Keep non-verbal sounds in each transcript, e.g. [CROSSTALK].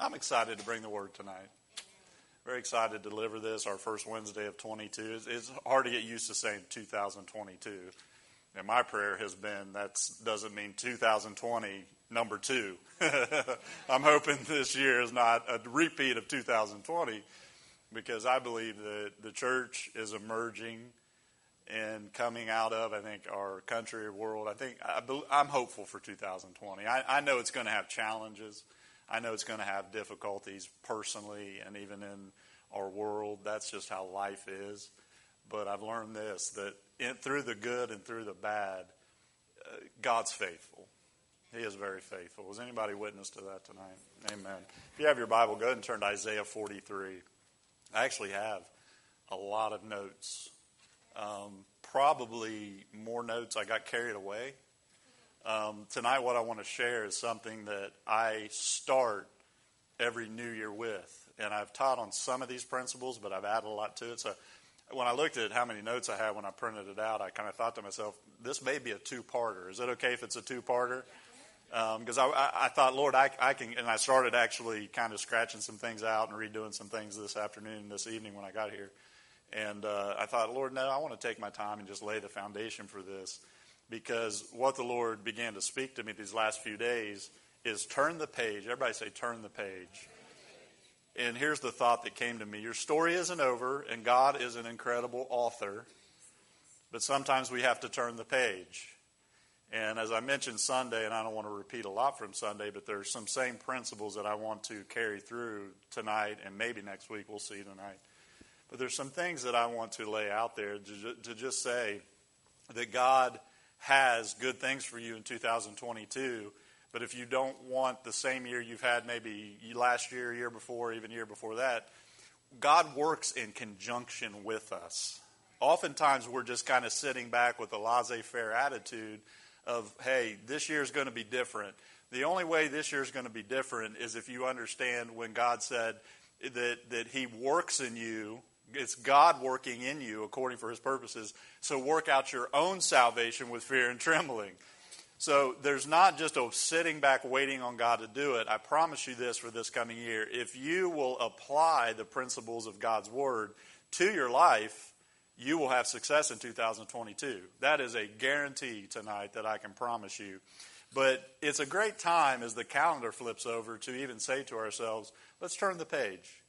I'm excited to bring the word tonight. Very excited to deliver this, our first Wednesday of 22. It's hard to get used to saying 2022. And my prayer has been that doesn't mean 2020, number two. [LAUGHS] I'm hoping this year is not a repeat of 2020 because I believe that the church is emerging and coming out of, I think, our country or world. I think I, am hopeful for 2020. I, I know it's going to have challenges. I know it's going to have difficulties personally and even in our world. That's just how life is. But I've learned this that in, through the good and through the bad, uh, God's faithful. He is very faithful. Was anybody witness to that tonight? Amen. If you have your Bible, go ahead and turn to Isaiah 43. I actually have a lot of notes um, probably more notes. I got carried away. Um, tonight, what I want to share is something that I start every new year with. And I've taught on some of these principles, but I've added a lot to it. So when I looked at how many notes I had when I printed it out, I kind of thought to myself, this may be a two parter. Is it okay if it's a two parter? Because um, I, I, thought, Lord, I, I, can, and I started actually kind of scratching some things out and redoing some things this afternoon, this evening when I got here. And uh, I thought, Lord, no, I want to take my time and just lay the foundation for this because what the Lord began to speak to me these last few days is turn the page. Everybody say, turn the page. And here's the thought that came to me Your story isn't over, and God is an incredible author, but sometimes we have to turn the page. And as I mentioned Sunday, and I don't want to repeat a lot from Sunday, but there's some same principles that I want to carry through tonight and maybe next week. We'll see tonight. But there's some things that I want to lay out there to, to just say that God has good things for you in 2022. But if you don't want the same year you've had maybe last year, year before, even year before that, God works in conjunction with us. Oftentimes we're just kind of sitting back with a laissez faire attitude of, hey, this year is going to be different. The only way this year is going to be different is if you understand when God said that, that He works in you it's God working in you according for his purposes. So work out your own salvation with fear and trembling. So there's not just a sitting back waiting on God to do it. I promise you this for this coming year. If you will apply the principles of God's word to your life, you will have success in 2022. That is a guarantee tonight that I can promise you. But it's a great time as the calendar flips over to even say to ourselves, let's turn the page.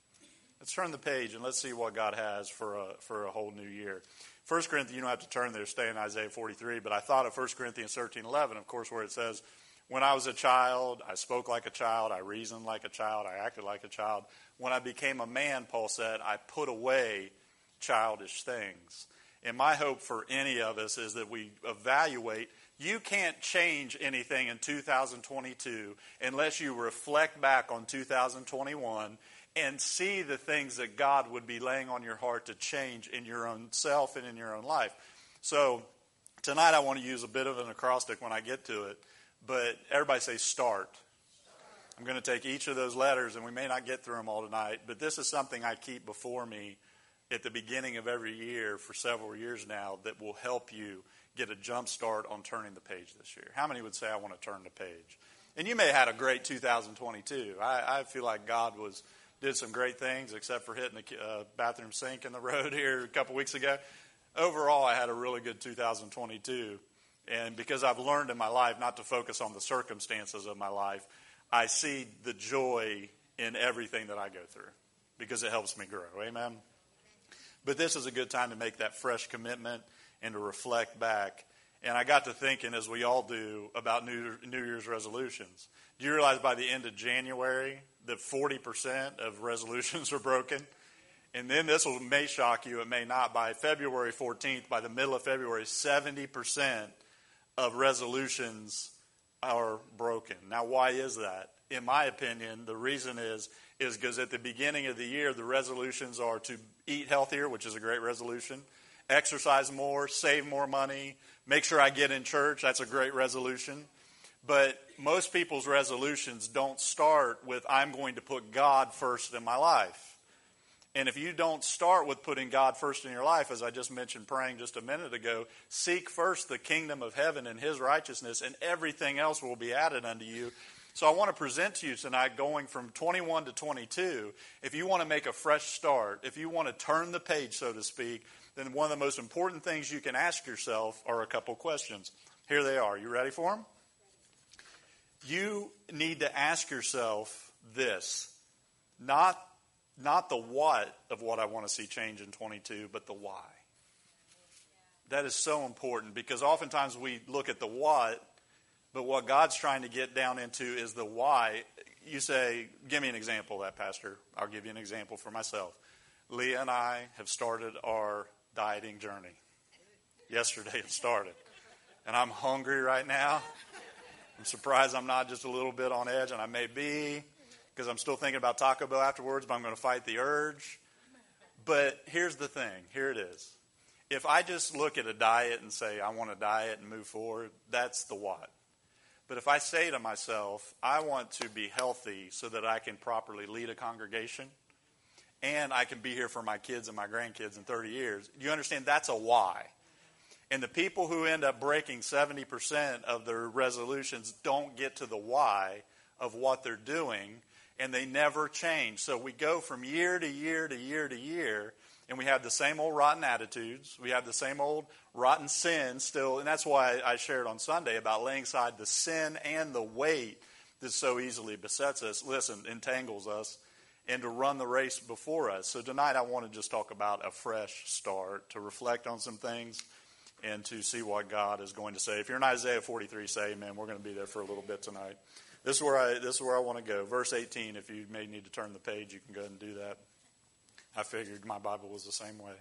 Let's turn the page and let's see what God has for a, for a whole new year. 1 Corinthians, you don't have to turn there, stay in Isaiah 43, but I thought of 1 Corinthians 13 11, of course, where it says, When I was a child, I spoke like a child, I reasoned like a child, I acted like a child. When I became a man, Paul said, I put away childish things. And my hope for any of us is that we evaluate. You can't change anything in 2022 unless you reflect back on 2021 and see the things that God would be laying on your heart to change in your own self and in your own life. So tonight I want to use a bit of an acrostic when I get to it, but everybody say start. I'm going to take each of those letters, and we may not get through them all tonight, but this is something I keep before me at the beginning of every year for several years now that will help you get a jump start on turning the page this year. How many would say, I want to turn the page? And you may have had a great 2022. I, I feel like God was did some great things, except for hitting the uh, bathroom sink in the [LAUGHS] road here a couple weeks ago. Overall, I had a really good 2022. And because I've learned in my life not to focus on the circumstances of my life, I see the joy in everything that I go through because it helps me grow. Amen. But this is a good time to make that fresh commitment and to reflect back. And I got to thinking, as we all do, about New, New Year's resolutions. Do you realize by the end of January, that 40% of resolutions [LAUGHS] are broken. And then this will, may shock you, it may not. By February 14th, by the middle of February, 70% of resolutions are broken. Now, why is that? In my opinion, the reason is is because at the beginning of the year, the resolutions are to eat healthier, which is a great resolution, exercise more, save more money, make sure I get in church. That's a great resolution. But most people's resolutions don't start with, I'm going to put God first in my life. And if you don't start with putting God first in your life, as I just mentioned praying just a minute ago, seek first the kingdom of heaven and his righteousness, and everything else will be added unto you. So I want to present to you tonight, going from 21 to 22, if you want to make a fresh start, if you want to turn the page, so to speak, then one of the most important things you can ask yourself are a couple questions. Here they are. You ready for them? You need to ask yourself this not, not the what of what I want to see change in 22, but the why. That is so important because oftentimes we look at the what but what God's trying to get down into is the why. You say, Give me an example of that, Pastor. I'll give you an example for myself. Leah and I have started our dieting journey. Yesterday it started. And I'm hungry right now. I'm surprised I'm not just a little bit on edge, and I may be because I'm still thinking about Taco Bell afterwards, but I'm going to fight the urge. But here's the thing here it is. If I just look at a diet and say, I want to diet and move forward, that's the what. But if I say to myself, I want to be healthy so that I can properly lead a congregation and I can be here for my kids and my grandkids in 30 years, you understand that's a why. And the people who end up breaking 70% of their resolutions don't get to the why of what they're doing and they never change. So we go from year to year to year to year and we have the same old rotten attitudes. We have the same old rotten sin still. And that's why I shared on Sunday about laying aside the sin and the weight that so easily besets us, listen, entangles us, and to run the race before us. So tonight I want to just talk about a fresh start, to reflect on some things, and to see what God is going to say. If you're in Isaiah 43, say amen. We're going to be there for a little bit tonight. This is where I, this is where I want to go. Verse 18, if you may need to turn the page, you can go ahead and do that. I figured my Bible was the same way.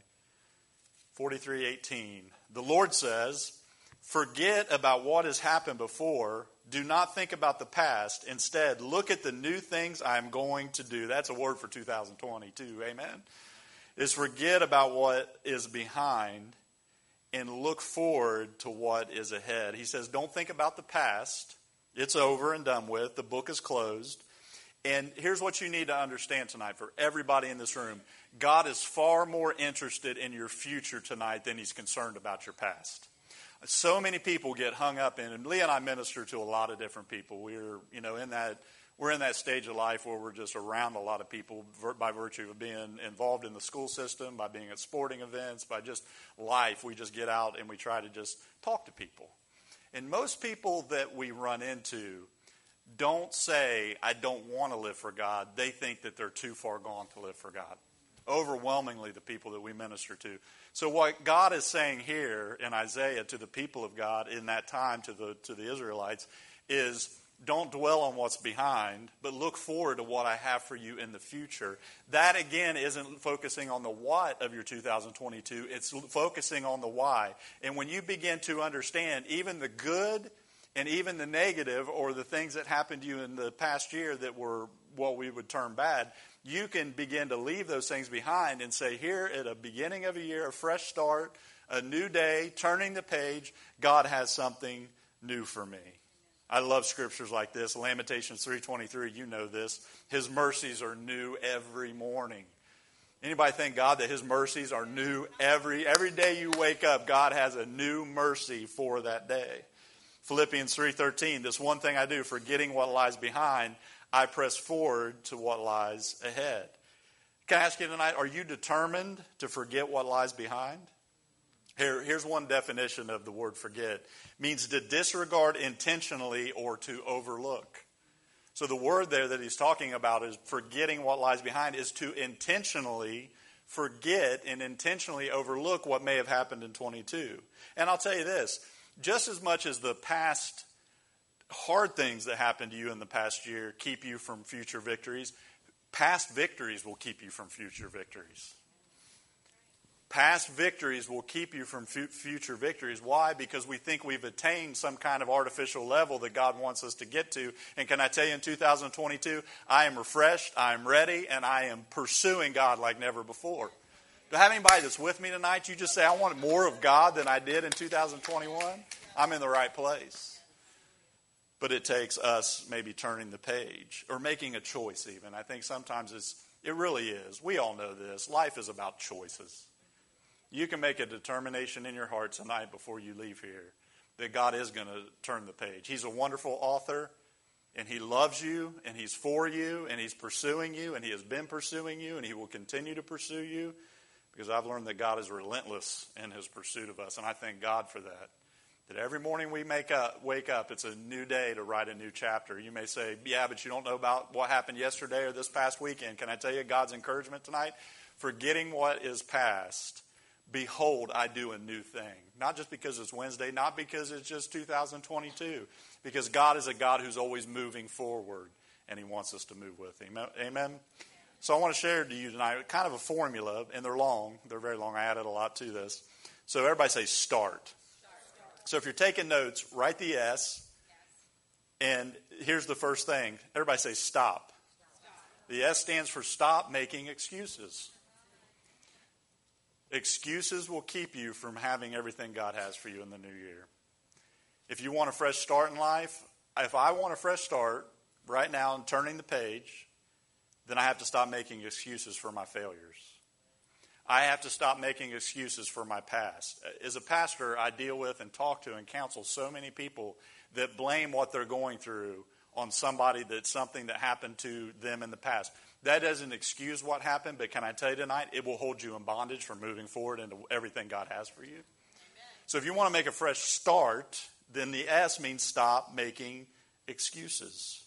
43:18. The Lord says, "Forget about what has happened before. Do not think about the past. Instead, look at the new things I'm going to do." That's a word for 2022. Amen. Is forget about what is behind and look forward to what is ahead. He says, "Don't think about the past. It's over and done with. The book is closed." And here's what you need to understand tonight for everybody in this room God is far more interested in your future tonight than he's concerned about your past. So many people get hung up in, and Lee and I minister to a lot of different people. We're, you know, in that we're in that stage of life where we're just around a lot of people by virtue of being involved in the school system, by being at sporting events, by just life. We just get out and we try to just talk to people. And most people that we run into don't say, I don't want to live for God. They think that they're too far gone to live for God overwhelmingly the people that we minister to. So what God is saying here in Isaiah to the people of God in that time to the to the Israelites is don't dwell on what's behind, but look forward to what I have for you in the future. That again isn't focusing on the what of your 2022, it's focusing on the why. And when you begin to understand even the good and even the negative or the things that happened to you in the past year that were what we would term bad, you can begin to leave those things behind and say, here at a beginning of a year, a fresh start, a new day, turning the page, God has something new for me. I love scriptures like this. Lamentations 3:23, you know this. His mercies are new every morning. Anybody thank God that his mercies are new every every day you wake up, God has a new mercy for that day. Philippians 3:13, this one thing I do, forgetting what lies behind, I press forward to what lies ahead. Can I ask you tonight, are you determined to forget what lies behind? Here, here's one definition of the word forget. Means to disregard intentionally or to overlook. So the word there that he's talking about is forgetting what lies behind is to intentionally forget and intentionally overlook what may have happened in 22. And I'll tell you this, just as much as the past hard things that happened to you in the past year keep you from future victories, past victories will keep you from future victories. Past victories will keep you from future victories. Why? Because we think we've attained some kind of artificial level that God wants us to get to. And can I tell you, in 2022, I am refreshed, I am ready, and I am pursuing God like never before. Do I have anybody that's with me tonight? You just say, I want more of God than I did in 2021? I'm in the right place. But it takes us maybe turning the page or making a choice, even. I think sometimes it's, it really is. We all know this. Life is about choices. You can make a determination in your heart tonight before you leave here that God is going to turn the page. He's a wonderful author, And He loves you, and He's for you, and He's pursuing you, and He has been pursuing you, and He will continue to pursue you because I've learned that God is relentless in His pursuit of us, and I thank God for that. That every morning we make up, wake up, it's a new day to write a new chapter. You may say, Yeah, but you don't know about what happened yesterday or this past weekend. Can I tell you God's encouragement tonight? Forgetting what is past, behold, I do a new thing. Not just because it's Wednesday, not because it's just 2022, because God is a God who's always moving forward, and He wants us to move with Him. Amen? So I want to share to you tonight kind of a formula, and they're long. They're very long. I added a lot to this. So everybody say start. So if you're taking notes, write the S. And here's the first thing everybody say stop. The S stands for stop making excuses. Excuses will keep you from having everything God has for you in the new year. If you want a fresh start in life, if I want a fresh start right now and turning the page, then I have to stop making excuses for my failures. I have to stop making excuses for my past. As a pastor, I deal with and talk to and counsel so many people that blame what they're going through on somebody that's something that happened to them in the past. That doesn't excuse what happened, but can I tell you tonight, it will hold you in bondage from moving forward into everything God has for you. Amen. So if you want to make a fresh start, then the S means stop making excuses.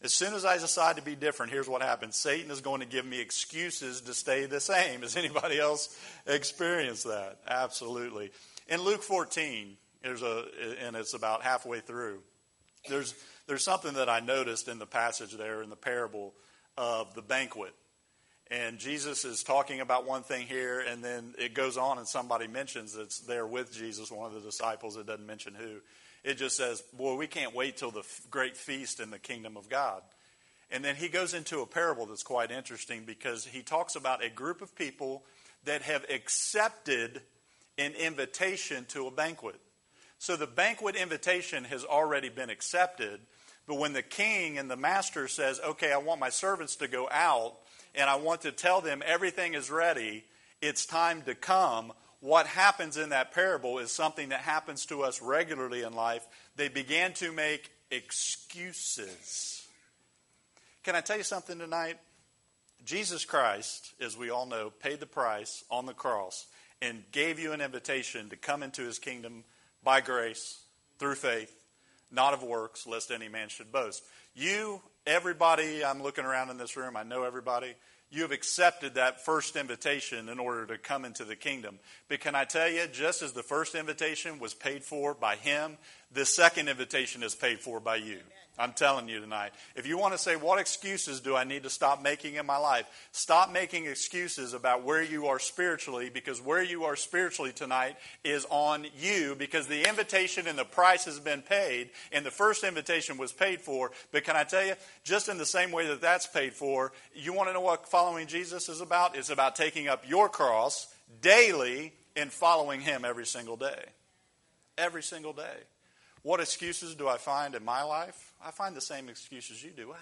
As soon as I decide to be different, here's what happens Satan is going to give me excuses to stay the same. [LAUGHS] Has anybody else experienced that? Absolutely. In Luke 14, there's a, and it's about halfway through, there's, there's something that I noticed in the passage there in the parable of the banquet. And Jesus is talking about one thing here, and then it goes on, and somebody mentions it's there with Jesus, one of the disciples, it doesn't mention who. It just says, Boy, we can't wait till the great feast in the kingdom of God. And then he goes into a parable that's quite interesting because he talks about a group of people that have accepted an invitation to a banquet. So the banquet invitation has already been accepted, but when the king and the master says, "Okay, I want my servants to go out and I want to tell them everything is ready, it's time to come." what happens in that parable is something that happens to us regularly in life. They began to make excuses. Can I tell you something tonight? Jesus Christ, as we all know, paid the price on the cross and gave you an invitation to come into his kingdom by grace, through faith, not of works, lest any man should boast. You, everybody, I'm looking around in this room, I know everybody you have accepted that first invitation in order to come into the kingdom. But can I tell you, just as the first invitation was paid for by him, the second invitation is paid for by you. I'm telling you tonight. If you want to say, what excuses do I need to stop making in my life? Stop making excuses about where you are spiritually because where you are spiritually tonight is on you because the invitation and the price has been paid and the first invitation was paid for. But can I tell you, just in the same way that that's paid for, you want to know what following Jesus is about? It's about taking up your cross daily and following Him every single day. Every single day. What excuses do I find in my life? I find the same excuses you do. I,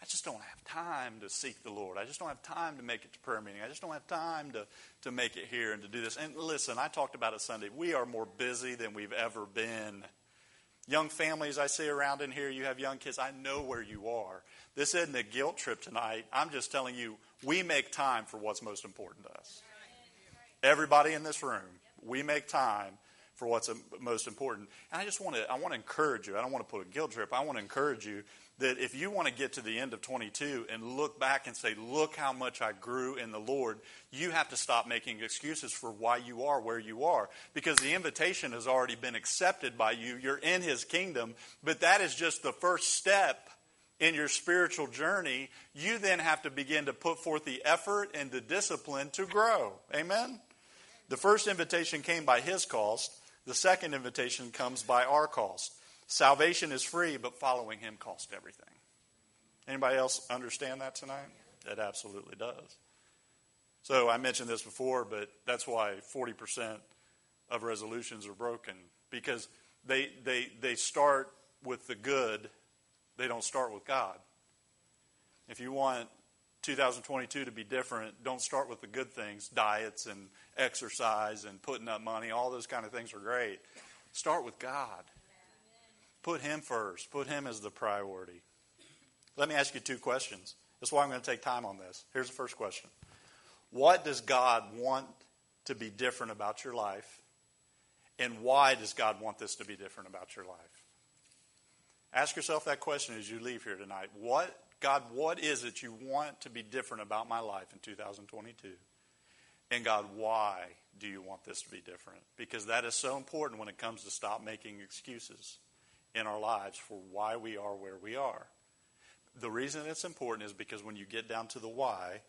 I just don't have time to seek the Lord. I just don't have time to make it to prayer meeting. I just don't have time to, to make it here and to do this. And listen, I talked about it Sunday. We are more busy than we've ever been. Young families I see around in here, you have young kids, I know where you are. This isn't a guilt trip tonight. I'm just telling you, we make time for what's most important to us. Everybody in this room, we make time for what's most important. And I just want to I want to encourage you. I don't want to put a guilt trip. I want to encourage you that if you want to get to the end of 22 and look back and say, "Look how much I grew in the Lord," you have to stop making excuses for why you are where you are because the invitation has already been accepted by you. You're in His kingdom, but that is just the first step in your spiritual journey. You then have to begin to put forth the effort and the discipline to grow. Amen. The first invitation came by His cost. The second invitation comes by our cost. Salvation is free, but following him costs everything. Anybody else understand that tonight? It absolutely does. So I mentioned this before, but that's why 40% of resolutions are broken because they, they, they start with the good, they don't start with God. If you want 2022 to be different, don't start with the good things, diets and exercise and putting up money. All those kind of things are great. Start with God. Put Him first, put Him as the priority. Let me ask you two questions. That's why I'm going to take time on this. Here's the first question What does God want to be different about your life? And why does God want this to be different about your life? Ask yourself that question as you leave here tonight. What, God, what is it you want to be different about my life in 2022? And God, why do you want this to be different? Because that is so important when it comes to stop making excuses in our lives for why we are where we are. The reason it's important is because when you get down to the why,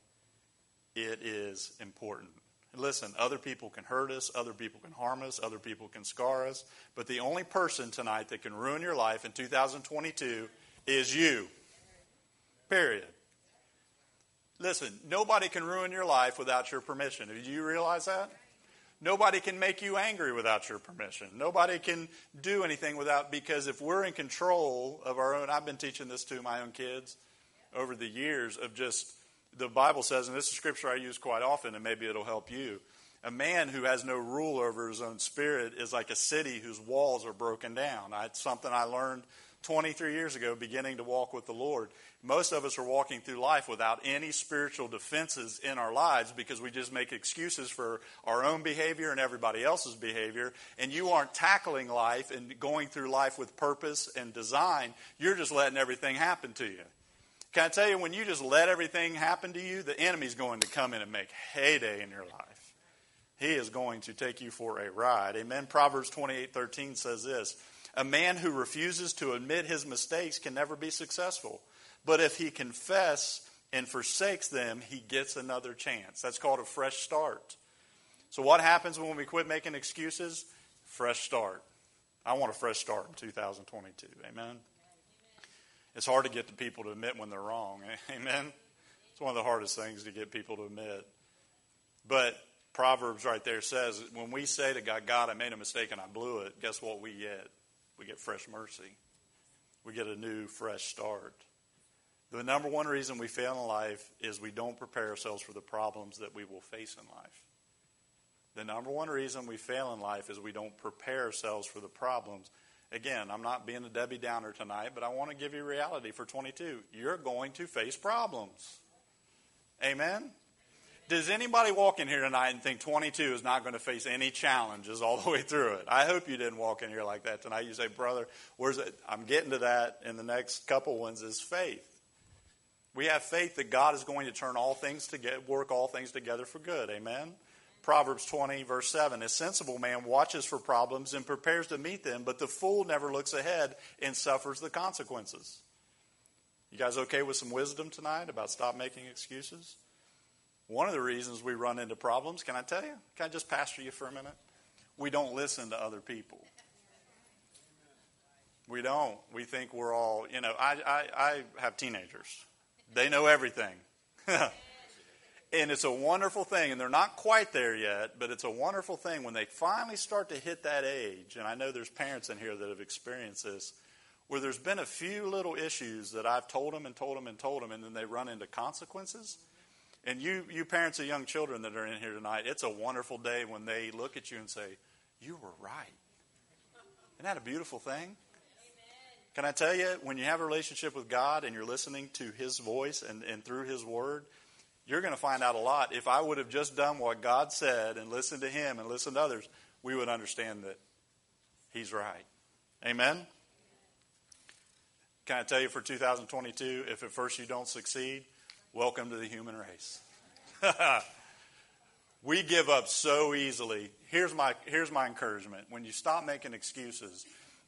it is important. Listen, other people can hurt us, other people can harm us, other people can scar us, but the only person tonight that can ruin your life in 2022 is you. Period. Listen, nobody can ruin your life without your permission. Do you realize that? Nobody can make you angry without your permission. Nobody can do anything without, because if we're in control of our own, I've been teaching this to my own kids over the years of just the Bible says, and this is scripture I use quite often, and maybe it'll help you. A man who has no rule over his own spirit is like a city whose walls are broken down. It's something I learned 23 years ago, beginning to walk with the Lord. Most of us are walking through life without any spiritual defenses in our lives because we just make excuses for our own behavior and everybody else's behavior. And you aren't tackling life and going through life with purpose and design. You're just letting everything happen to you. Can I tell you, when you just let everything happen to you, the enemy's going to come in and make heyday in your life. He is going to take you for a ride. Amen. Proverbs 28 13 says this A man who refuses to admit his mistakes can never be successful. But if he confesses and forsakes them, he gets another chance. That's called a fresh start. So, what happens when we quit making excuses? Fresh start. I want a fresh start in 2022. Amen. It's hard to get the people to admit when they're wrong. [LAUGHS] Amen. It's one of the hardest things to get people to admit. But Proverbs right there says when we say to God, God, I made a mistake and I blew it, guess what we get? We get fresh mercy. We get a new, fresh start. The number one reason we fail in life is we don't prepare ourselves for the problems that we will face in life. The number one reason we fail in life is we don't prepare ourselves for the problems Again, I'm not being a Debbie Downer tonight, but I want to give you reality for 22. You're going to face problems. Amen? Does anybody walk in here tonight and think 22 is not going to face any challenges all the way through it? I hope you didn't walk in here like that tonight. You say, brother, where's it? I'm getting to that in the next couple ones is faith. We have faith that God is going to turn all things together, work all things together for good. Amen? Proverbs 20, verse 7. A sensible man watches for problems and prepares to meet them, but the fool never looks ahead and suffers the consequences. You guys okay with some wisdom tonight about stop making excuses? One of the reasons we run into problems, can I tell you? Can I just pastor you for a minute? We don't listen to other people. We don't. We think we're all, you know, I, I, I have teenagers. They know everything. [LAUGHS] And it's a wonderful thing, and they're not quite there yet, but it's a wonderful thing when they finally start to hit that age. And I know there's parents in here that have experienced this, where there's been a few little issues that I've told them and told them and told them, and then they run into consequences. And you, you parents of young children that are in here tonight, it's a wonderful day when they look at you and say, You were right. Isn't that a beautiful thing? Can I tell you, when you have a relationship with God and you're listening to His voice and, and through His Word, you're going to find out a lot. If I would have just done what God said and listened to Him and listened to others, we would understand that He's right. Amen? Can I tell you for 2022, if at first you don't succeed, welcome to the human race. [LAUGHS] we give up so easily. Here's my, here's my encouragement. When you stop making excuses,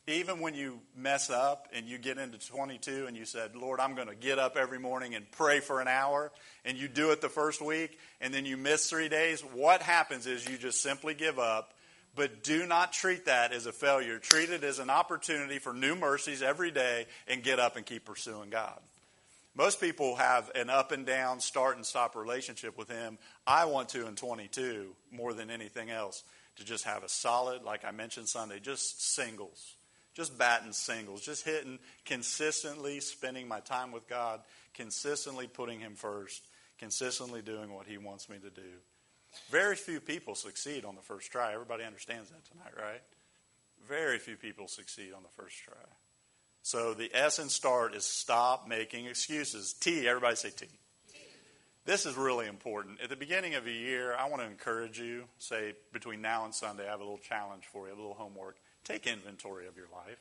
even when you mess up and you get into 22 and you said, Lord, I'm going to get up every morning and pray for an hour, and you do it the first week, and then you miss three days, what happens is you just simply give up. But do not treat that as a failure. Treat it as an opportunity for new mercies every day and get up and keep pursuing God. Most people have an up and down, start and stop relationship with Him. I want to in 22 more than anything else to just have a solid, like I mentioned Sunday, just singles just batting singles, just hitting consistently, spending my time with God, consistently putting Him first, consistently doing what He wants me to do. Very few people succeed on the first try. Everybody understands that tonight, right? Very few people succeed on the first try. So the S in start is stop making excuses. T, everybody say T. This is really important. At the beginning of a year, I want to encourage you, say between now and Sunday, I have a little challenge for you, a little homework. Take inventory of your life.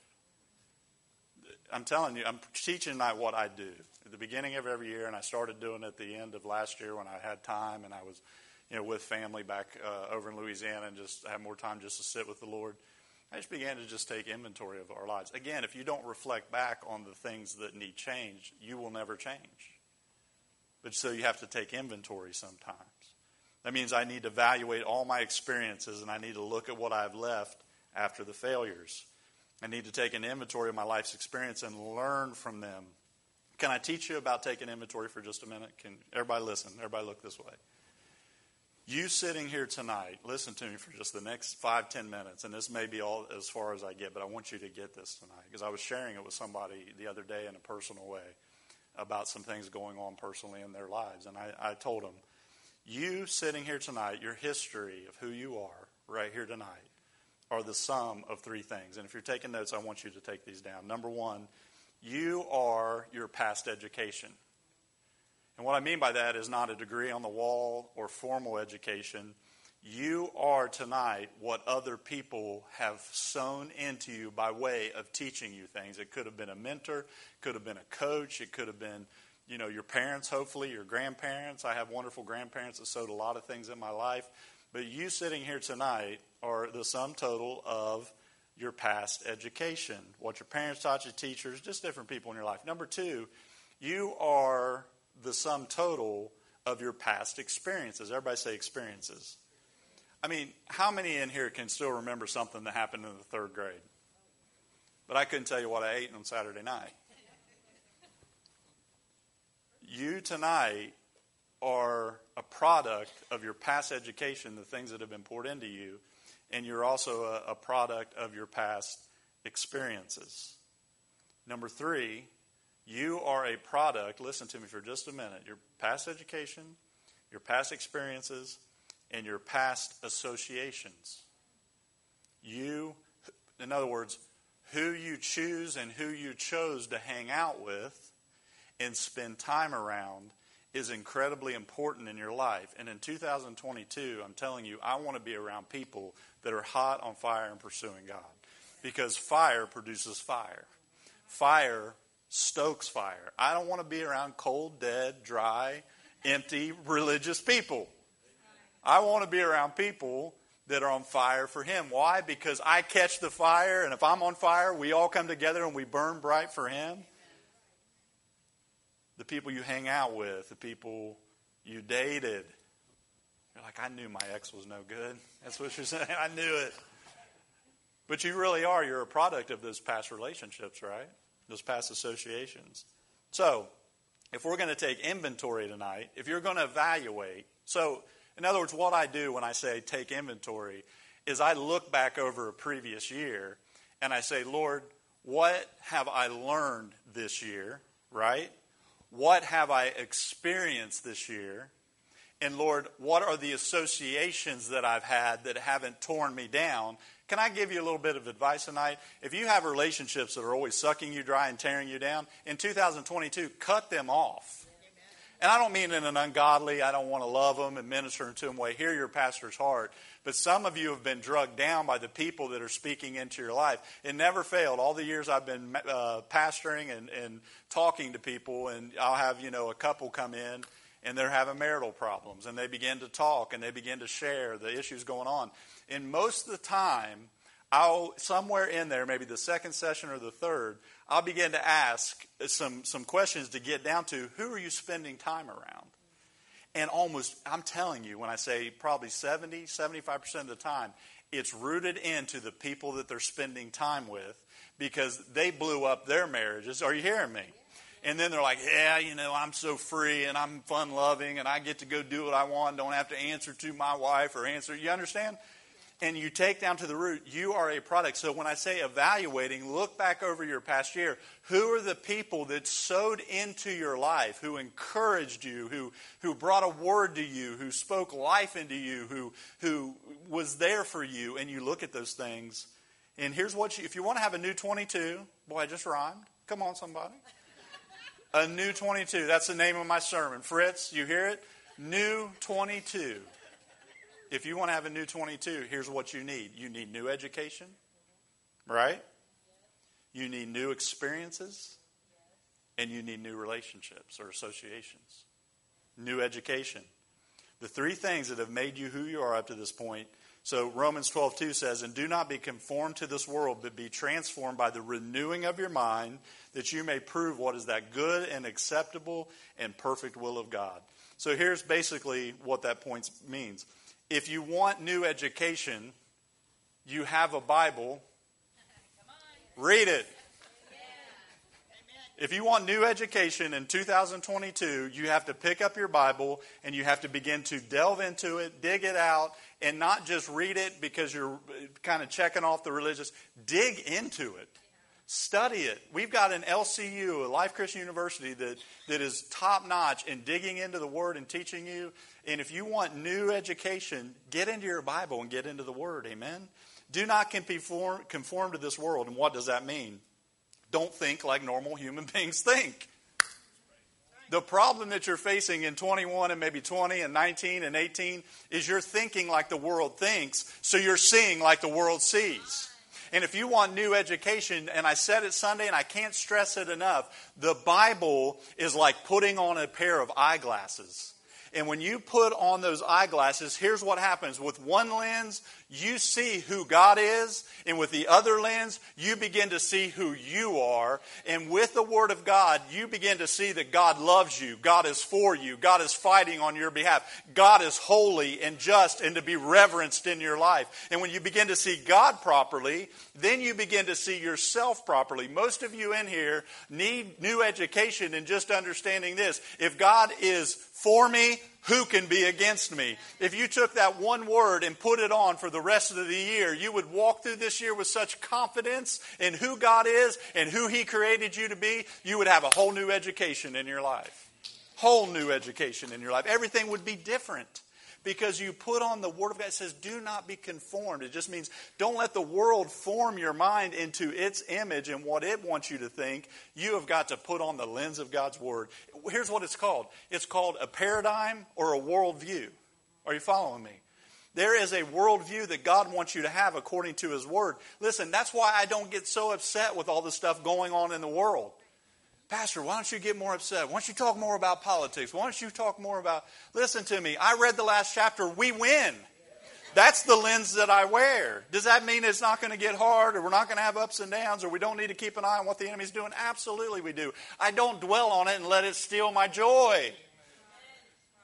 I'm telling you, I'm teaching tonight what I do at the beginning of every year, and I started doing it at the end of last year when I had time and I was, you know, with family back uh, over in Louisiana and just had more time just to sit with the Lord. I just began to just take inventory of our lives. Again, if you don't reflect back on the things that need change, you will never change. But so you have to take inventory sometimes. That means I need to evaluate all my experiences and I need to look at what I've left after the failures. I need to take an inventory of my life's experience and learn from them. Can I teach you about taking inventory for just a minute? Can everybody listen? Everybody look this way. You sitting here tonight, listen to me for just the next five, ten minutes, and this may be all as far as I get, but I want you to get this tonight because I was sharing it with somebody the other day in a personal way about some things going on personally in their lives. And I, I told them, you sitting here tonight, your history of who you are right here tonight are the sum of three things. And if you're taking notes, I want you to take these down. Number one, you are your past education. And what I mean by that is not a degree on the wall or formal education. You are tonight what other people have sown into you by way of teaching you things. It could have been a mentor, could have been a coach, it could have been, you know, your parents, hopefully, your grandparents. I have wonderful grandparents that sowed a lot of things in my life. But you sitting here tonight are the sum total of your past education, what your parents taught you, teachers, just different people in your life. Number two, you are the sum total of your past experiences. Everybody say experiences. I mean, how many in here can still remember something that happened in the third grade? But I couldn't tell you what I ate on Saturday night. You tonight are a product of your past education, the things that have been poured into you, and you're also a, a product of your past experiences. Number three, you are a product, listen to me for just a minute, your past education, your past experiences, and your past associations. You, in other words, who you choose and who you chose to hang out with and spend time around is incredibly important in your life. And in 2022, I'm telling you, I want to be around people that are hot on fire and pursuing God. Because fire produces fire. Fire stokes fire. I don't want to be around cold, dead, dry, empty, religious people. I want to be around people that are on fire for Him. Why? Because I catch the fire, and if I'm on fire, we all come together and we burn bright for Him. The people you hang out with, the people you dated. You're like, I knew my ex was no good. That's what you're saying. [LAUGHS] I knew it. But you really are. You're a product of those past relationships, right? Those past associations. So, if we're going to take inventory tonight, if you're going to evaluate, so in other words, what I do when I say take inventory is I look back over a previous year and I say, Lord, what have I learned this year, right? What have I experienced this year? And Lord, what are the associations that I've had that haven't torn me down? Can I give you a little bit of advice tonight? If you have relationships that are always sucking you dry and tearing you down, in 2022, cut them off. And I don't mean in an ungodly, I don't want to love them and minister to them way. Hear your pastor's heart. But some of you have been drugged down by the people that are speaking into your life. It never failed. All the years I've been uh, pastoring and, and talking to people, and I'll have, you know, a couple come in and they're having marital problems, and they begin to talk and they begin to share the issues going on. And most of the time, I'll somewhere in there, maybe the second session or the third, I'll begin to ask some, some questions to get down to who are you spending time around? And almost, I'm telling you, when I say probably 70, 75% of the time, it's rooted into the people that they're spending time with because they blew up their marriages. Are you hearing me? And then they're like, yeah, you know, I'm so free and I'm fun loving and I get to go do what I want, don't have to answer to my wife or answer. You understand? and you take down to the root, you are a product. So when I say evaluating, look back over your past year. Who are the people that sowed into your life, who encouraged you, who, who brought a word to you, who spoke life into you, who, who was there for you? And you look at those things And here's what you, if you want to have a new 22, boy, I just rhymed. Come on, somebody. A new 22. That's the name of my sermon. Fritz, you hear it? New 22. If you want to have a new 22, here's what you need you need new education, right? You need new experiences, and you need new relationships or associations. New education. The three things that have made you who you are up to this point so Romans 12, 2 says, And do not be conformed to this world, but be transformed by the renewing of your mind, that you may prove what is that good and acceptable and perfect will of God. So here's basically what that point means. If you want new education, you have a Bible, [LAUGHS] read it. If you want new education in 2022, you have to pick up your Bible and you have to begin to delve into it, dig it out, and not just read it because you're uh, kind of checking off the religious. Dig into it. Study it. We've got an LCU, a Life Christian University, that, that is top notch in digging into the Word and teaching you. And if you want new education, get into your Bible and get into the Word. Amen? Do not conform, conform to this world. And what does that mean? Don't think like normal human [LAUGHS] beings think. The problem that you're facing in 21 and maybe 20 and 19 and 18 is you're thinking like the world thinks, so you're seeing like the world sees. And if you want new education, and I said it Sunday and I can't stress it enough, the Bible is like putting on a pair of eyeglasses. And when you put on those eyeglasses, here's what happens. With one lens, you see who God is, and with the other lens, you begin to see who you are. And with the Word of God, you begin to see that God loves you, God is for you, God is fighting on your behalf, God is holy and just and to be reverenced in your life. And when you begin to see God properly, then you begin to see yourself properly. Most of you in here need new education in just understanding this. If God is for me, who can be against me? If you took that one word and put it on for the rest of the year, you would walk through this year with such confidence in who God is and who He created you to be, you would have a whole new education in your life. Whole new education in your life. Everything would be different because you put on the Word of God. It says, do not be conformed. It just means don't let the world form your mind into its image and what it wants you to think. You have got to put on the lens of God's Word. Here's what it's called it's called a paradigm or a worldview. Are you following me? There is a worldview that God wants you to have according to His Word. Listen, that's why I don't get so upset with all the stuff going on in the world. Pastor, why don't you get more upset? Why don't you talk more about politics? Why don't you talk more about. Listen to me. I read the last chapter. We win. That's the lens that I wear. Does that mean it's not going to get hard or we're not going to have ups and downs or we don't need to keep an eye on what the enemy's doing? Absolutely, we do. I don't dwell on it and let it steal my joy.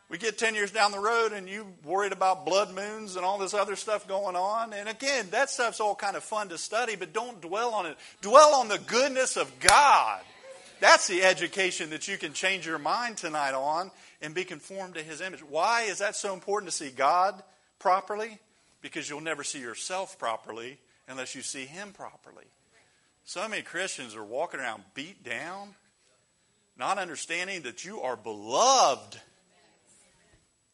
We get 10 years down the road and you worried about blood moons and all this other stuff going on. And again, that stuff's all kind of fun to study, but don't dwell on it. Dwell on the goodness of God. That's the education that you can change your mind tonight on and be conformed to His image. Why is that so important to see God properly? Because you'll never see yourself properly unless you see Him properly. So many Christians are walking around beat down, not understanding that you are beloved.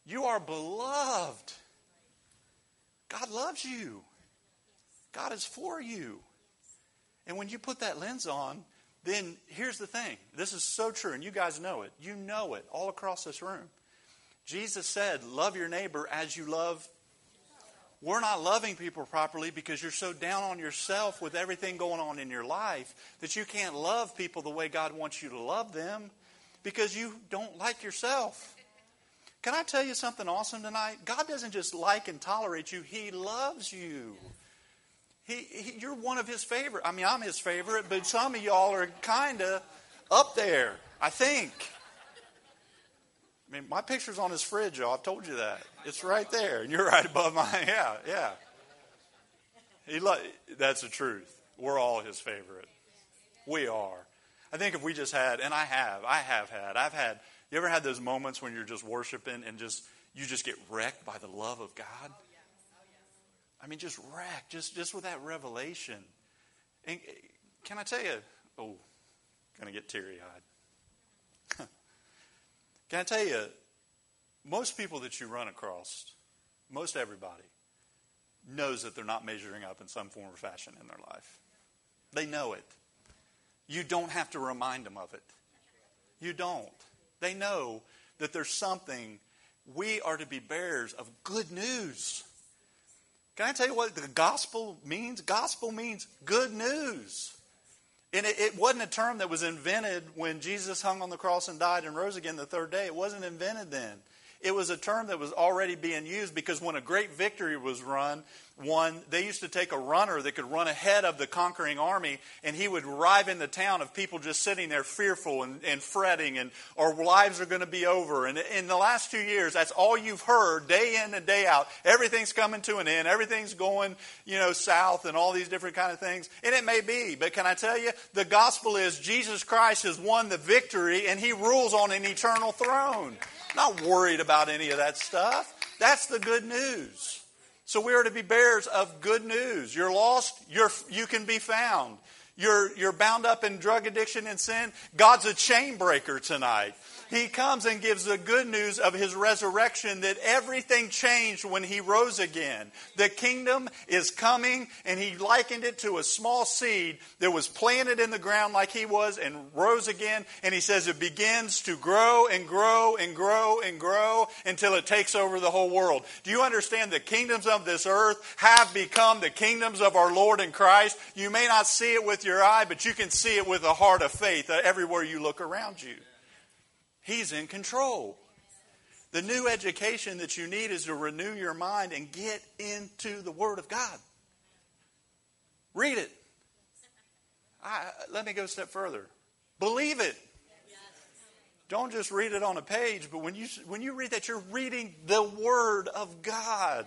You are beloved. God loves you. God is for you. And when you put that lens on, then here's the thing. This is so true, and you guys know it. You know it all across this room. Jesus said, Love your neighbor as you love. We're not loving people properly because you're so down on yourself with everything going on in your life that you can't love people the way God wants you to love them because you don't like yourself. Can I tell you something awesome tonight? God doesn't just like and tolerate you, He loves you. He, he, you're one of his favorite. I mean, I'm his favorite, but some of y'all are kind of up there, I think. I mean, my picture's on his fridge, y'all. I've told you that. It's right there, and you're [LAUGHS] right above mine. [LAUGHS] Yeah, yeah. He lo- that's the truth. We're all his favorite. We are. I think if we just had, and I have, I have had, I've had. You ever had those moments when you're just worshiping and just you just get wrecked by the love of God? I mean, just wrecked, just, just with that revelation. And eh, can I tell you, oh, going to get teary eyed. [LAUGHS] can I tell you, most people that you run across, most everybody, knows that they're not measuring up in some form or fashion in their life. They know it. You don't have to remind them of it. You don't. They know that there's something. We are to be bearers of good news. Can I tell you what the gospel means? Gospel means good news. And it, it, wasn't a term that was invented when Jesus hung on the cross and died and rose again the third day. It wasn't invented then. It was a term that was already being used because when a great victory was run, one, they used to take a runner that could run ahead of the conquering army, and he would arrive in the town of people just sitting there fearful and, and fretting, and our lives are going to be over. And in the last two years, that's all you've heard day in and day out. Everything's coming to an end. Everything's going, you know, south, and all these different kind of things. And it may be, but can I tell you, the gospel is Jesus Christ has won the victory, and He rules on an eternal throne. Not worried about any of that stuff. That's the good news. So we are to be bearers of good news. You're lost, you're, you can be found. You're, you're bound up in drug addiction and sin. God's a chain breaker tonight he comes and gives the good news of his resurrection that everything changed when he rose again. The kingdom is coming, and he likened it to a small seed that was planted in the ground like he was and rose again. And he says it begins to grow and grow and grow and grow until it takes over the whole world. Do you understand the kingdoms of this earth have become the kingdoms of our Lord and Christ? You may not see it with your eye, but you can see it with a heart of faith uh, everywhere you look around you. He's in control. The new education that you need is to renew your mind and get into the Word of God. Read it. I, let me go a step further. Believe it. Don't just read it on a page, but when you, when you read that, you're reading the Word of God.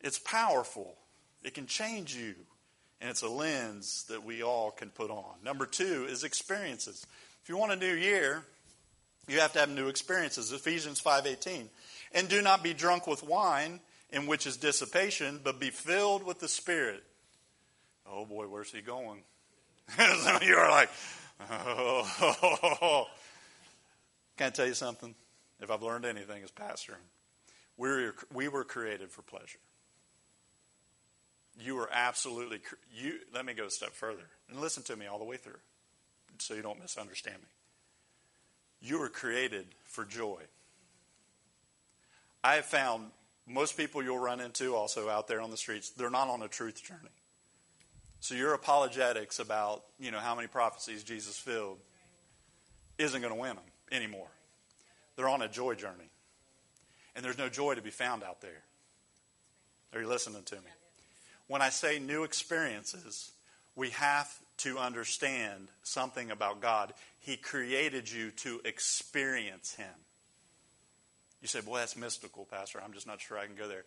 It's powerful, it can change you, and it's a lens that we all can put on. Number two is experiences. If you want a new year, you have to have new experiences. Ephesians 5:18. And do not be drunk with wine, in which is dissipation, but be filled with the Spirit. Oh boy, where's he going? [LAUGHS] Some of you are like, oh. [LAUGHS] Can I tell you something? If I've learned anything as pastor, we were, we were created for pleasure. You were absolutely, you, let me go a step further and listen to me all the way through so you don't misunderstand me. You were created for joy. I have found most people you'll run into also out there on the streets, they're not on a truth journey. So your apologetics about, you know, how many prophecies Jesus filled isn't going to win them anymore. They're on a joy journey. And there's no joy to be found out there. Are you listening to me? When I say new experiences, we have to understand something about God. He created you to experience Him. You say, Boy, that's mystical, Pastor. I'm just not sure I can go there.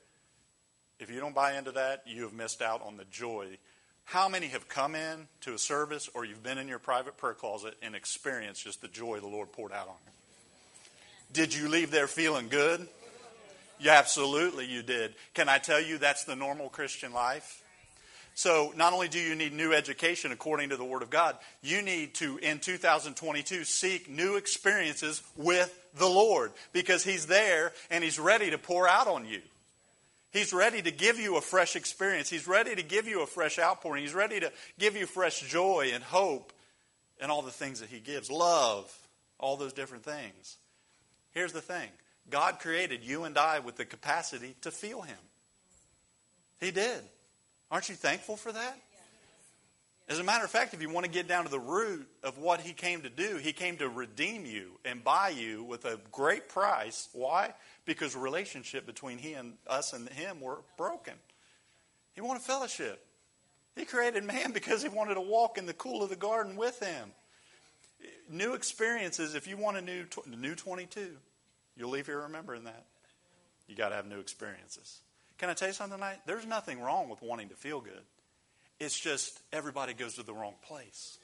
If you don't buy into that, you have missed out on the joy. How many have come in to a service or you've been in your private prayer closet and experienced just the joy the Lord poured out on you? Did you leave there feeling good? Yeah, absolutely, you did. Can I tell you that's the normal Christian life? So not only do you need new education according to the Word of God, you need to, in 2022, seek new experiences with the Lord because He's there and He's ready to pour out on you. He's ready to give you a fresh experience. He's ready to give you a fresh outpouring. He's ready to give you fresh joy and hope and all the things that He gives. Love, all those different things. Here's the thing God created you and I with the capacity to feel Him. He did. Aren't you thankful for that? As a matter of fact, if you want to get down to the root of what he came to do, he came to redeem you and buy you with a great price. Why? Because the relationship between he and us and him were broken. He wanted fellowship. He created man [LAUGHS] because he wanted to walk in the cool of the garden with him. New experiences, if you want a new, new 22, you'll leave here remembering that. You got to have new experiences. Can I tell you something tonight? There's nothing wrong with wanting to feel good. It's just everybody goes to the wrong place.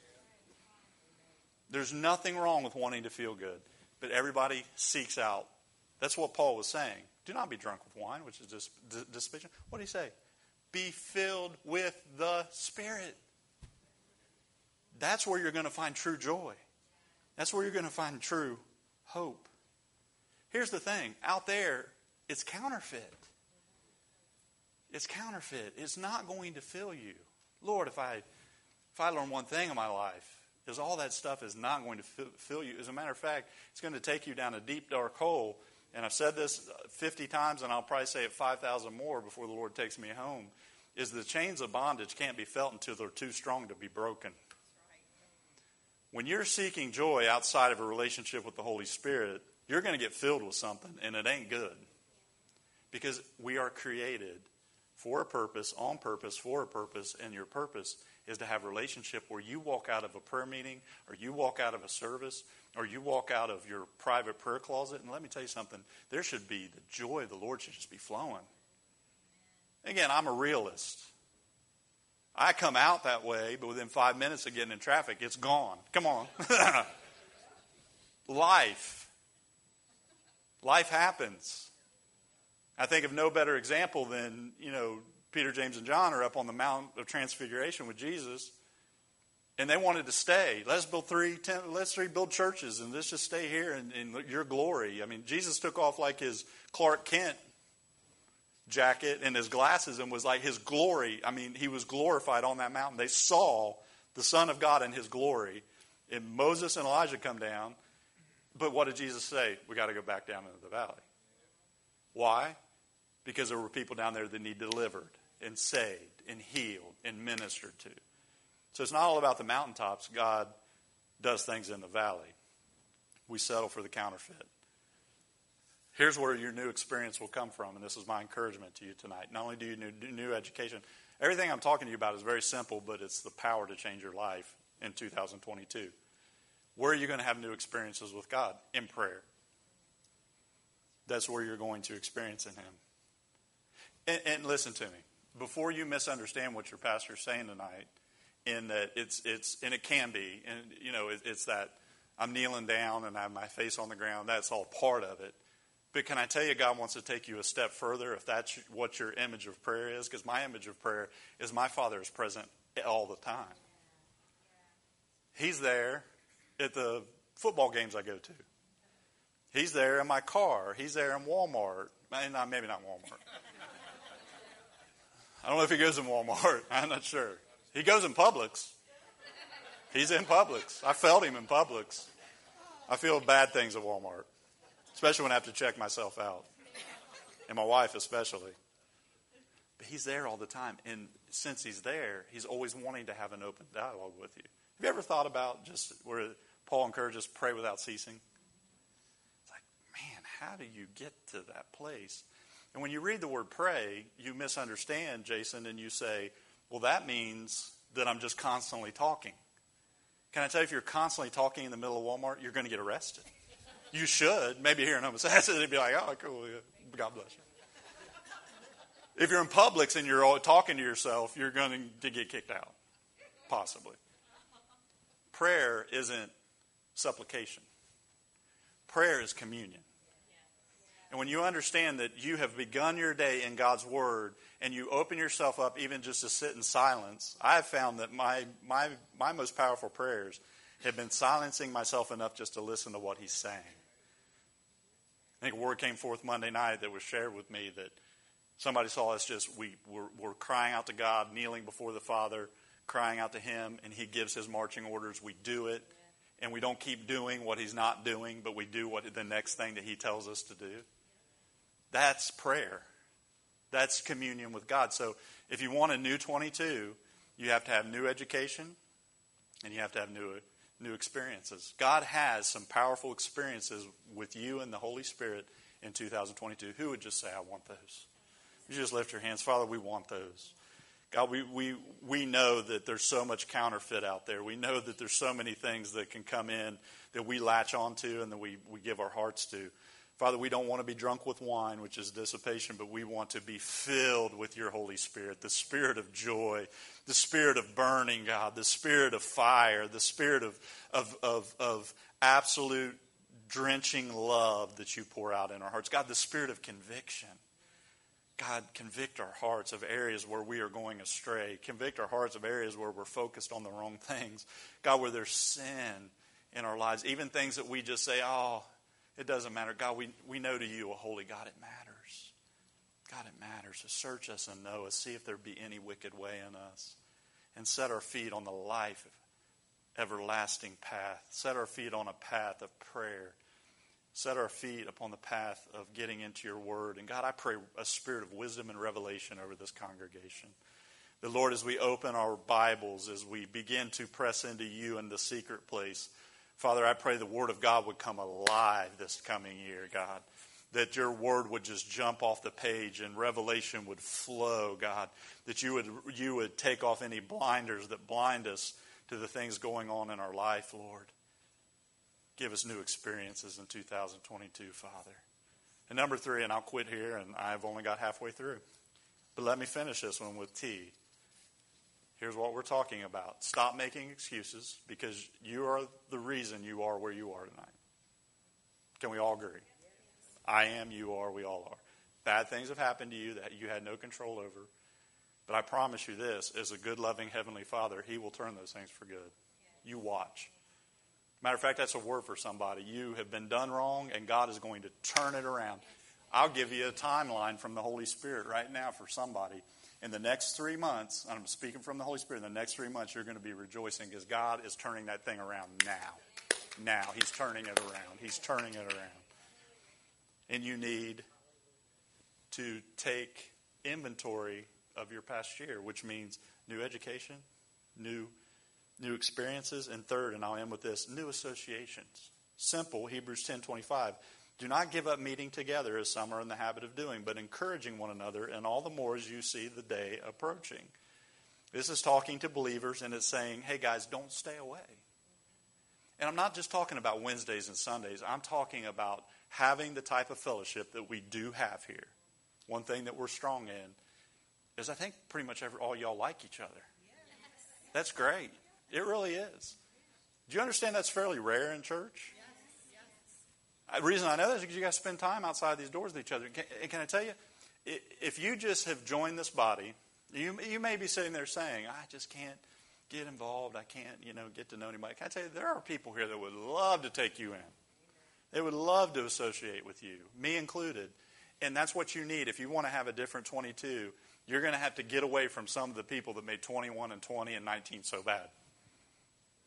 There's nothing wrong with wanting to feel good, but everybody seeks out. That's what Paul was saying. Do not be drunk with wine, which is dis- dissipation. What did he say? Be filled with the Spirit. That's where you're going to find true joy. That's where you're going to find true hope. Here's the thing out there, it's counterfeit. It's counterfeit. It's not going to fill you. Lord, if I if I learn one thing in my life, is all that stuff is not going to fill you. As a matter of fact, it's going to take you down a deep dark hole. And I've said this 50 times, and I'll probably say it 5,000 more before the Lord takes me home. Is the chains of bondage can't be felt until they're too strong to be broken. When you're seeking joy outside of a relationship with the Holy Spirit, you're going to get filled with something, and it ain't good. Because we are created for a purpose, on purpose, for a purpose, and your purpose is to have a relationship where you walk out of a prayer meeting, or you walk out of a service, or you walk out of your private prayer closet, and let me tell you something, there should be the joy of the Lord should just be flowing. Again, I'm a realist. I come out that way, but within five minutes of getting in traffic, it's gone. Come on. [LAUGHS] Life. Life happens. I think of no better example than, you know, Peter, James, and John are up on the Mount of Transfiguration with Jesus, and they wanted to stay. Let's build three, ten, let's three build churches, and let's just stay here in, in your glory. I mean, Jesus took off like his Clark Kent jacket and his glasses and was like his glory. I mean, he was glorified on that mountain. They saw the Son of God in his glory. And Moses and Elijah come down. But what did Jesus say? We got to go back down into the valley. Why? Because there were people down there that need delivered and saved and healed and ministered to. So it's not all about the mountaintops. God does things in the valley. We settle for the counterfeit. Here's where your new experience will come from, and this is my encouragement to you tonight. Not only do you need new education, everything I'm talking to you about is very simple, but it's the power to change your life in 2022. Where are you going to have new experiences with God? In prayer. That's where you're going to experience in Him. And, and listen to me. Before you misunderstand what your pastor is saying tonight, in that it's it's and it can be, and you know, it, it's that I'm kneeling down and I have my face on the ground. That's all part of it. But can I tell you, God wants to take you a step further if that's what your image of prayer is? Because my image of prayer is my Father is present all the time. He's there at the football games I go to. He's there in my car. He's there in Walmart. Maybe not Walmart. I don't know if he goes in Walmart. [LAUGHS] I'm not sure. He goes in Publix. He's in Publix. I felt him in Publix. I feel bad things at Walmart especially when I have to check myself out, and my wife especially. But he's there all the time, and since he's there, he's always wanting to have an open dialogue with you. Have you ever thought about just where Paul encourages pray without ceasing? It's like, man, how do you get to that place? And when you read the word pray, you misunderstand, Jason, and you say, well, that means that I'm just constantly talking. Can I tell you, if you're constantly talking in the middle of Walmart, you're going to get arrested. You should. Maybe here in Homosassa, they'd be like, oh, cool. God bless you. If you're in Publix and you're talking to yourself, you're going to get kicked out. Possibly. Prayer isn't supplication, prayer is communion. And when you understand that you have begun your day in God's Word and you open yourself up even just to sit in silence, I have found that my, my, my most powerful prayers have been silencing myself enough just to listen to what He's saying. I think a word came forth Monday night that was shared with me that somebody saw us just, we were, were crying out to God, kneeling before the Father, crying out to Him, and He gives His marching orders. We do it, and we don't keep doing what He's not doing, but we do what the next thing that He tells us to do. That's prayer. That's communion with God. So if you want a new 22, you have to have new education, and you have to have new new experiences. God has some powerful experiences with you and the Holy Spirit in 2022. Who would just say, I want those? You just lift your hands. Father, we want those. God, we, we, we know that there's so much counterfeit out there. We know that there's so many things that can come in that we latch onto and that we, we give our hearts to. Father, we don't want to be drunk with wine, which is dissipation, but we want to be filled with your Holy Spirit, the spirit of joy, the spirit of burning, God, the spirit of fire, the spirit of, of, of, of absolute drenching love that you pour out in our hearts. God, the spirit of conviction. God, convict our hearts of areas where we are going astray. Convict our hearts of areas where we're focused on the wrong things. God, where there's sin in our lives, even things that we just say, oh, it doesn't matter. God, we, we know to you, a holy God, it matters. God, it matters. Search us and know us. See if there be any wicked way in us. And set our feet on the life, everlasting path. Set our feet on a path of prayer. Set our feet upon the path of getting into your word. And God, I pray a spirit of wisdom and revelation over this congregation. The Lord, as we open our Bibles, as we begin to press into you in the secret place, Father, I pray the Word of God would come alive this coming year, God that your word would just jump off the page and revelation would flow, God. That you would, you would take off any blinders that blind us to the things going on in our life, Lord. Give us new experiences in 2022, Father. And number three, and I'll quit here, and I've only got halfway through. But let me finish this one with T. Here's what we're talking about. Stop making excuses because you are the reason you are where you are tonight. Can we all agree? I am, you are, we all are. Bad things have happened to you that you had no control over. But I promise you this as a good, loving Heavenly Father, He will turn those things for good. You watch. Matter of fact, that's a word for somebody. You have been done wrong, and God is going to turn it around. I'll give you a timeline from the Holy Spirit right now for somebody. In the next three months, I'm speaking from the Holy Spirit, in the next three months, you're going to be rejoicing because God is turning that thing around now. Now. He's turning it around. He's turning it around and you need to take inventory of your past year, which means new education, new new experiences, and third, and I'll end with this, new associations. Simple, Hebrews 10:25. Do not give up meeting together as some are in the habit of doing, but encouraging one another, and all the more as you see the day approaching. This is talking to believers, and it's saying, hey guys, don't stay away. And I'm not just talking about Wednesdays and Sundays, I'm talking about having the type of fellowship that we do have here. One thing that we're strong in is I think pretty much every, all y'all like each other. That's great. It really is. Do you understand that's fairly rare in church? The reason I know that is because you guys spend time outside these doors with each other. Can, can I tell you, if you just have joined this body, you, you may be sitting there saying, I just can't get involved. I can't, you know, get to know anybody. Can I tell you, there are people here that would love to take you in. They would love to associate with you, me included. And that's what you need. If you want to have a different 22, you're going to have to get away from some of the people that made 21 and 20 and 19 so bad.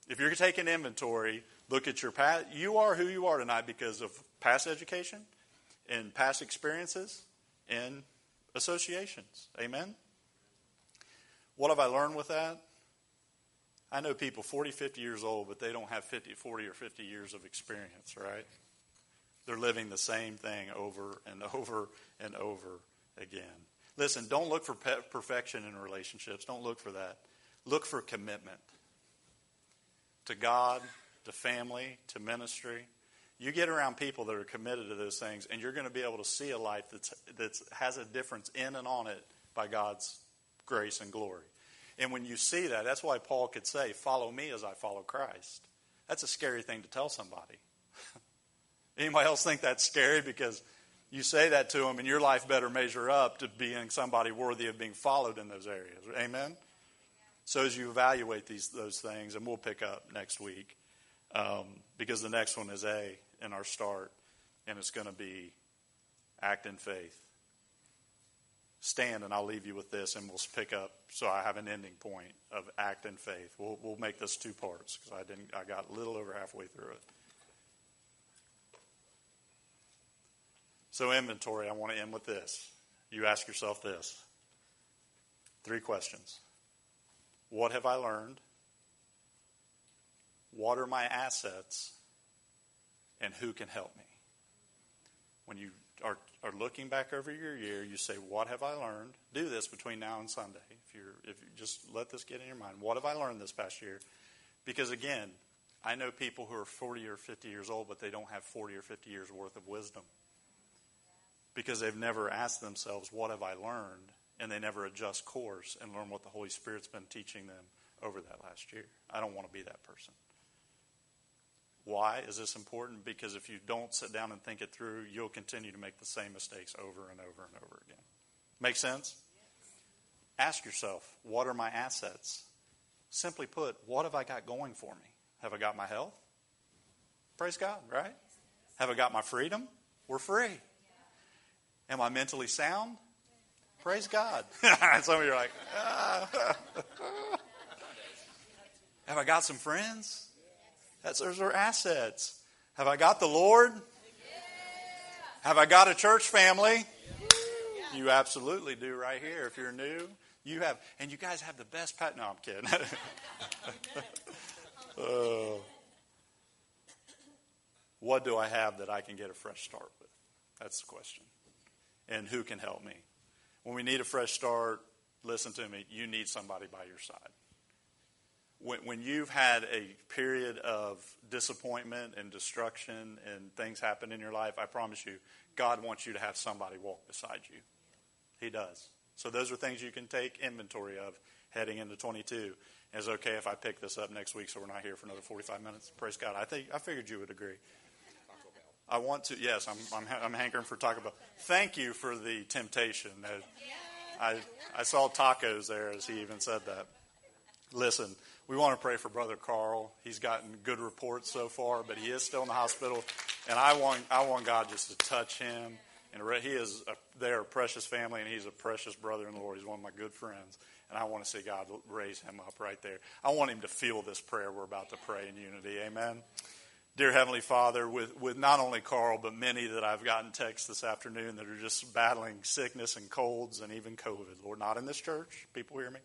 If you're taking inventory, look at your past. You are who you are tonight because of past education and past experiences and associations. Amen? What have I learned with that? I know people 40, 50 years old, but they don't have 50, 40 or 50 years of experience, right? They're living the same thing over and [LAUGHS] over and over again. Listen, don't look for perfection in relationships. Don't look for that. Look for commitment to God, to family, to ministry. You get around people that are committed to those things, and you're going to be able to see a life that's, that has a difference in and on it by God's grace and glory. And when you see that, that's why Paul could say, Follow me as I follow Christ. That's a scary thing to tell somebody. [LAUGHS] Anybody else think that's scary? Because you say that to them, and your life better measure up to being somebody worthy of being followed in those areas. Amen? So as you evaluate these those things, and we'll pick up next week, um, because the next one is A in our start, and it's going to be act in faith. Stand, and I'll leave you with this, and we'll pick up. So I have an ending point of act in faith. We'll, we'll make this two parts because I didn't. I got a little over halfway through it. So, inventory, I want to end with this. You ask yourself this three questions What have I learned? What are my assets? And who can help me? When you are, are looking back over your year, you say, What have I learned? Do this between now and Sunday. If you're if you just let this get in your mind. What have I learned this past year? Because again, I know people who are 40 or 50 years old, but they don't have 40 or 50 years worth of wisdom because they've never asked themselves, What have I learned? And they never adjust course and learn what the Holy Spirit's been teaching them over that last year. I don't want to be that person. Why is this important? Because if you don't sit down and think it through, you'll continue to make the same mistakes over and over and over again. Make sense? Ask yourself, what are my assets? Simply put, what have I got going for me? Have I got my health? Praise God, right? Have I got my freedom? We're free. Am I mentally sound? Praise God. [LAUGHS] some of you are like, ah. Have I got some friends? That's, those are assets. Have I got the Lord? Have I got a church family? You absolutely do right here. If you're new, you have, and you guys have the best pat. No, I'm kidding. [LAUGHS] uh, what do I have that I can get a fresh start with? That's the question. And who can help me? When we need a fresh start, listen to me, you need somebody by your side when, when you've had a period of disappointment and destruction and things happen in your life, I promise you, God wants you to have somebody walk beside you. He does. So those are things you can take inventory of heading into 22. Is okay if I pick this up next week so we're not here for another 45 minutes? Praise God. I think I figured you would agree. I want to. Yes, I'm. I'm, I'm hankering for Taco Bell. Thank you for the temptation. I I saw tacos there as he even said that. Listen, we want to pray for Brother Carl. He's gotten good reports so far, but he is still in the hospital, and I want I want God just to touch him. And he is a, they are a precious family, and he's a precious brother in the Lord. He's one of my good friends, and I want to see God raise him up right there. I want him to feel this prayer we're about to pray in unity. Amen. Dear Heavenly Father, with, with not only Carl, but many that I've gotten texts this afternoon that are just battling sickness and colds and even COVID. Lord, not in this church. People hear me?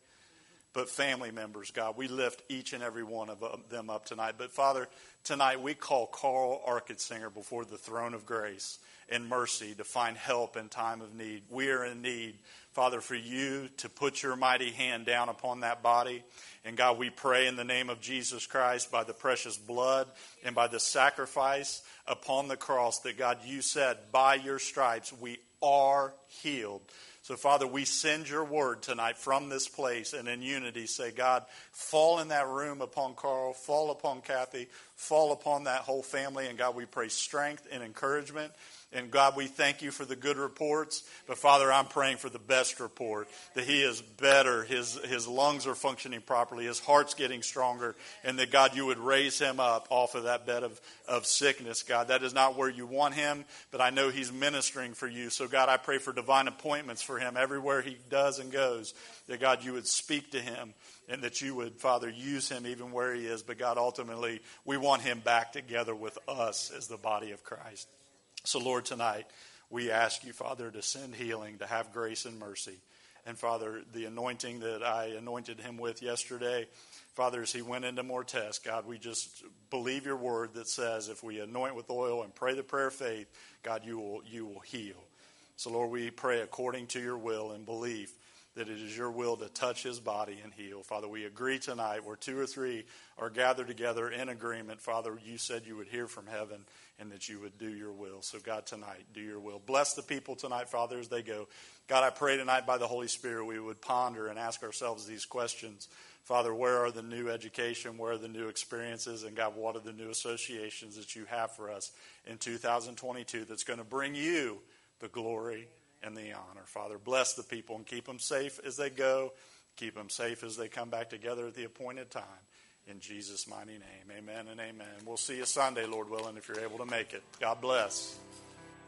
but family members, God. We lift each and every one of them up tonight. But Father, tonight we call Carl Arkensinger before the throne of grace and mercy to find help in time of need. We are in need, Father, for you to put your mighty hand down upon that body. And God, we pray in the name of Jesus Christ by the precious blood and by the sacrifice upon the cross that God, you said, by your stripes we are healed. So, Father, we send your word tonight from this place and in unity say, God, fall in that room upon Carl, fall upon Kathy, fall upon that whole family. And God, we pray strength and encouragement. And God, we thank you for the good reports. But Father, I'm praying for the best report that he is better, his, his lungs are functioning properly, his heart's getting stronger, and that God, you would raise him up off of that bed of, of sickness, God. That is not where you want him, but I know he's ministering for you. So, God, I pray for divine appointments for him everywhere he does and goes, that God, you would speak to him and that you would, Father, use him even where he is. But God, ultimately, we want him back together with us as the body of Christ. So, Lord, tonight we ask you, Father, to send healing, to have grace and mercy. And Father, the anointing that I anointed him with yesterday, Father, as he went into more tests, God, we just believe your word that says if we anoint with oil and pray the prayer of faith, God, you will, you will heal. So, Lord, we pray according to your will and belief that it is your will to touch his body and heal. Father, we agree tonight where two or three are gathered together in agreement. Father, you said you would hear from heaven and that you would do your will. So, God, tonight, do your will. Bless the people tonight, Father, as they go. God, I pray tonight by the Holy Spirit we would ponder and ask ourselves these questions. Father, where are the new education? Where are the new experiences? And God, what are the new associations that you have for us in 2022 that's going to bring you the glory and the honor? Father, bless the people and keep them safe as they go. Keep them safe as they come back together at the appointed time. In Jesus' mighty name, amen and amen. We'll see you Sunday, Lord willing, if you're able to make it. God bless.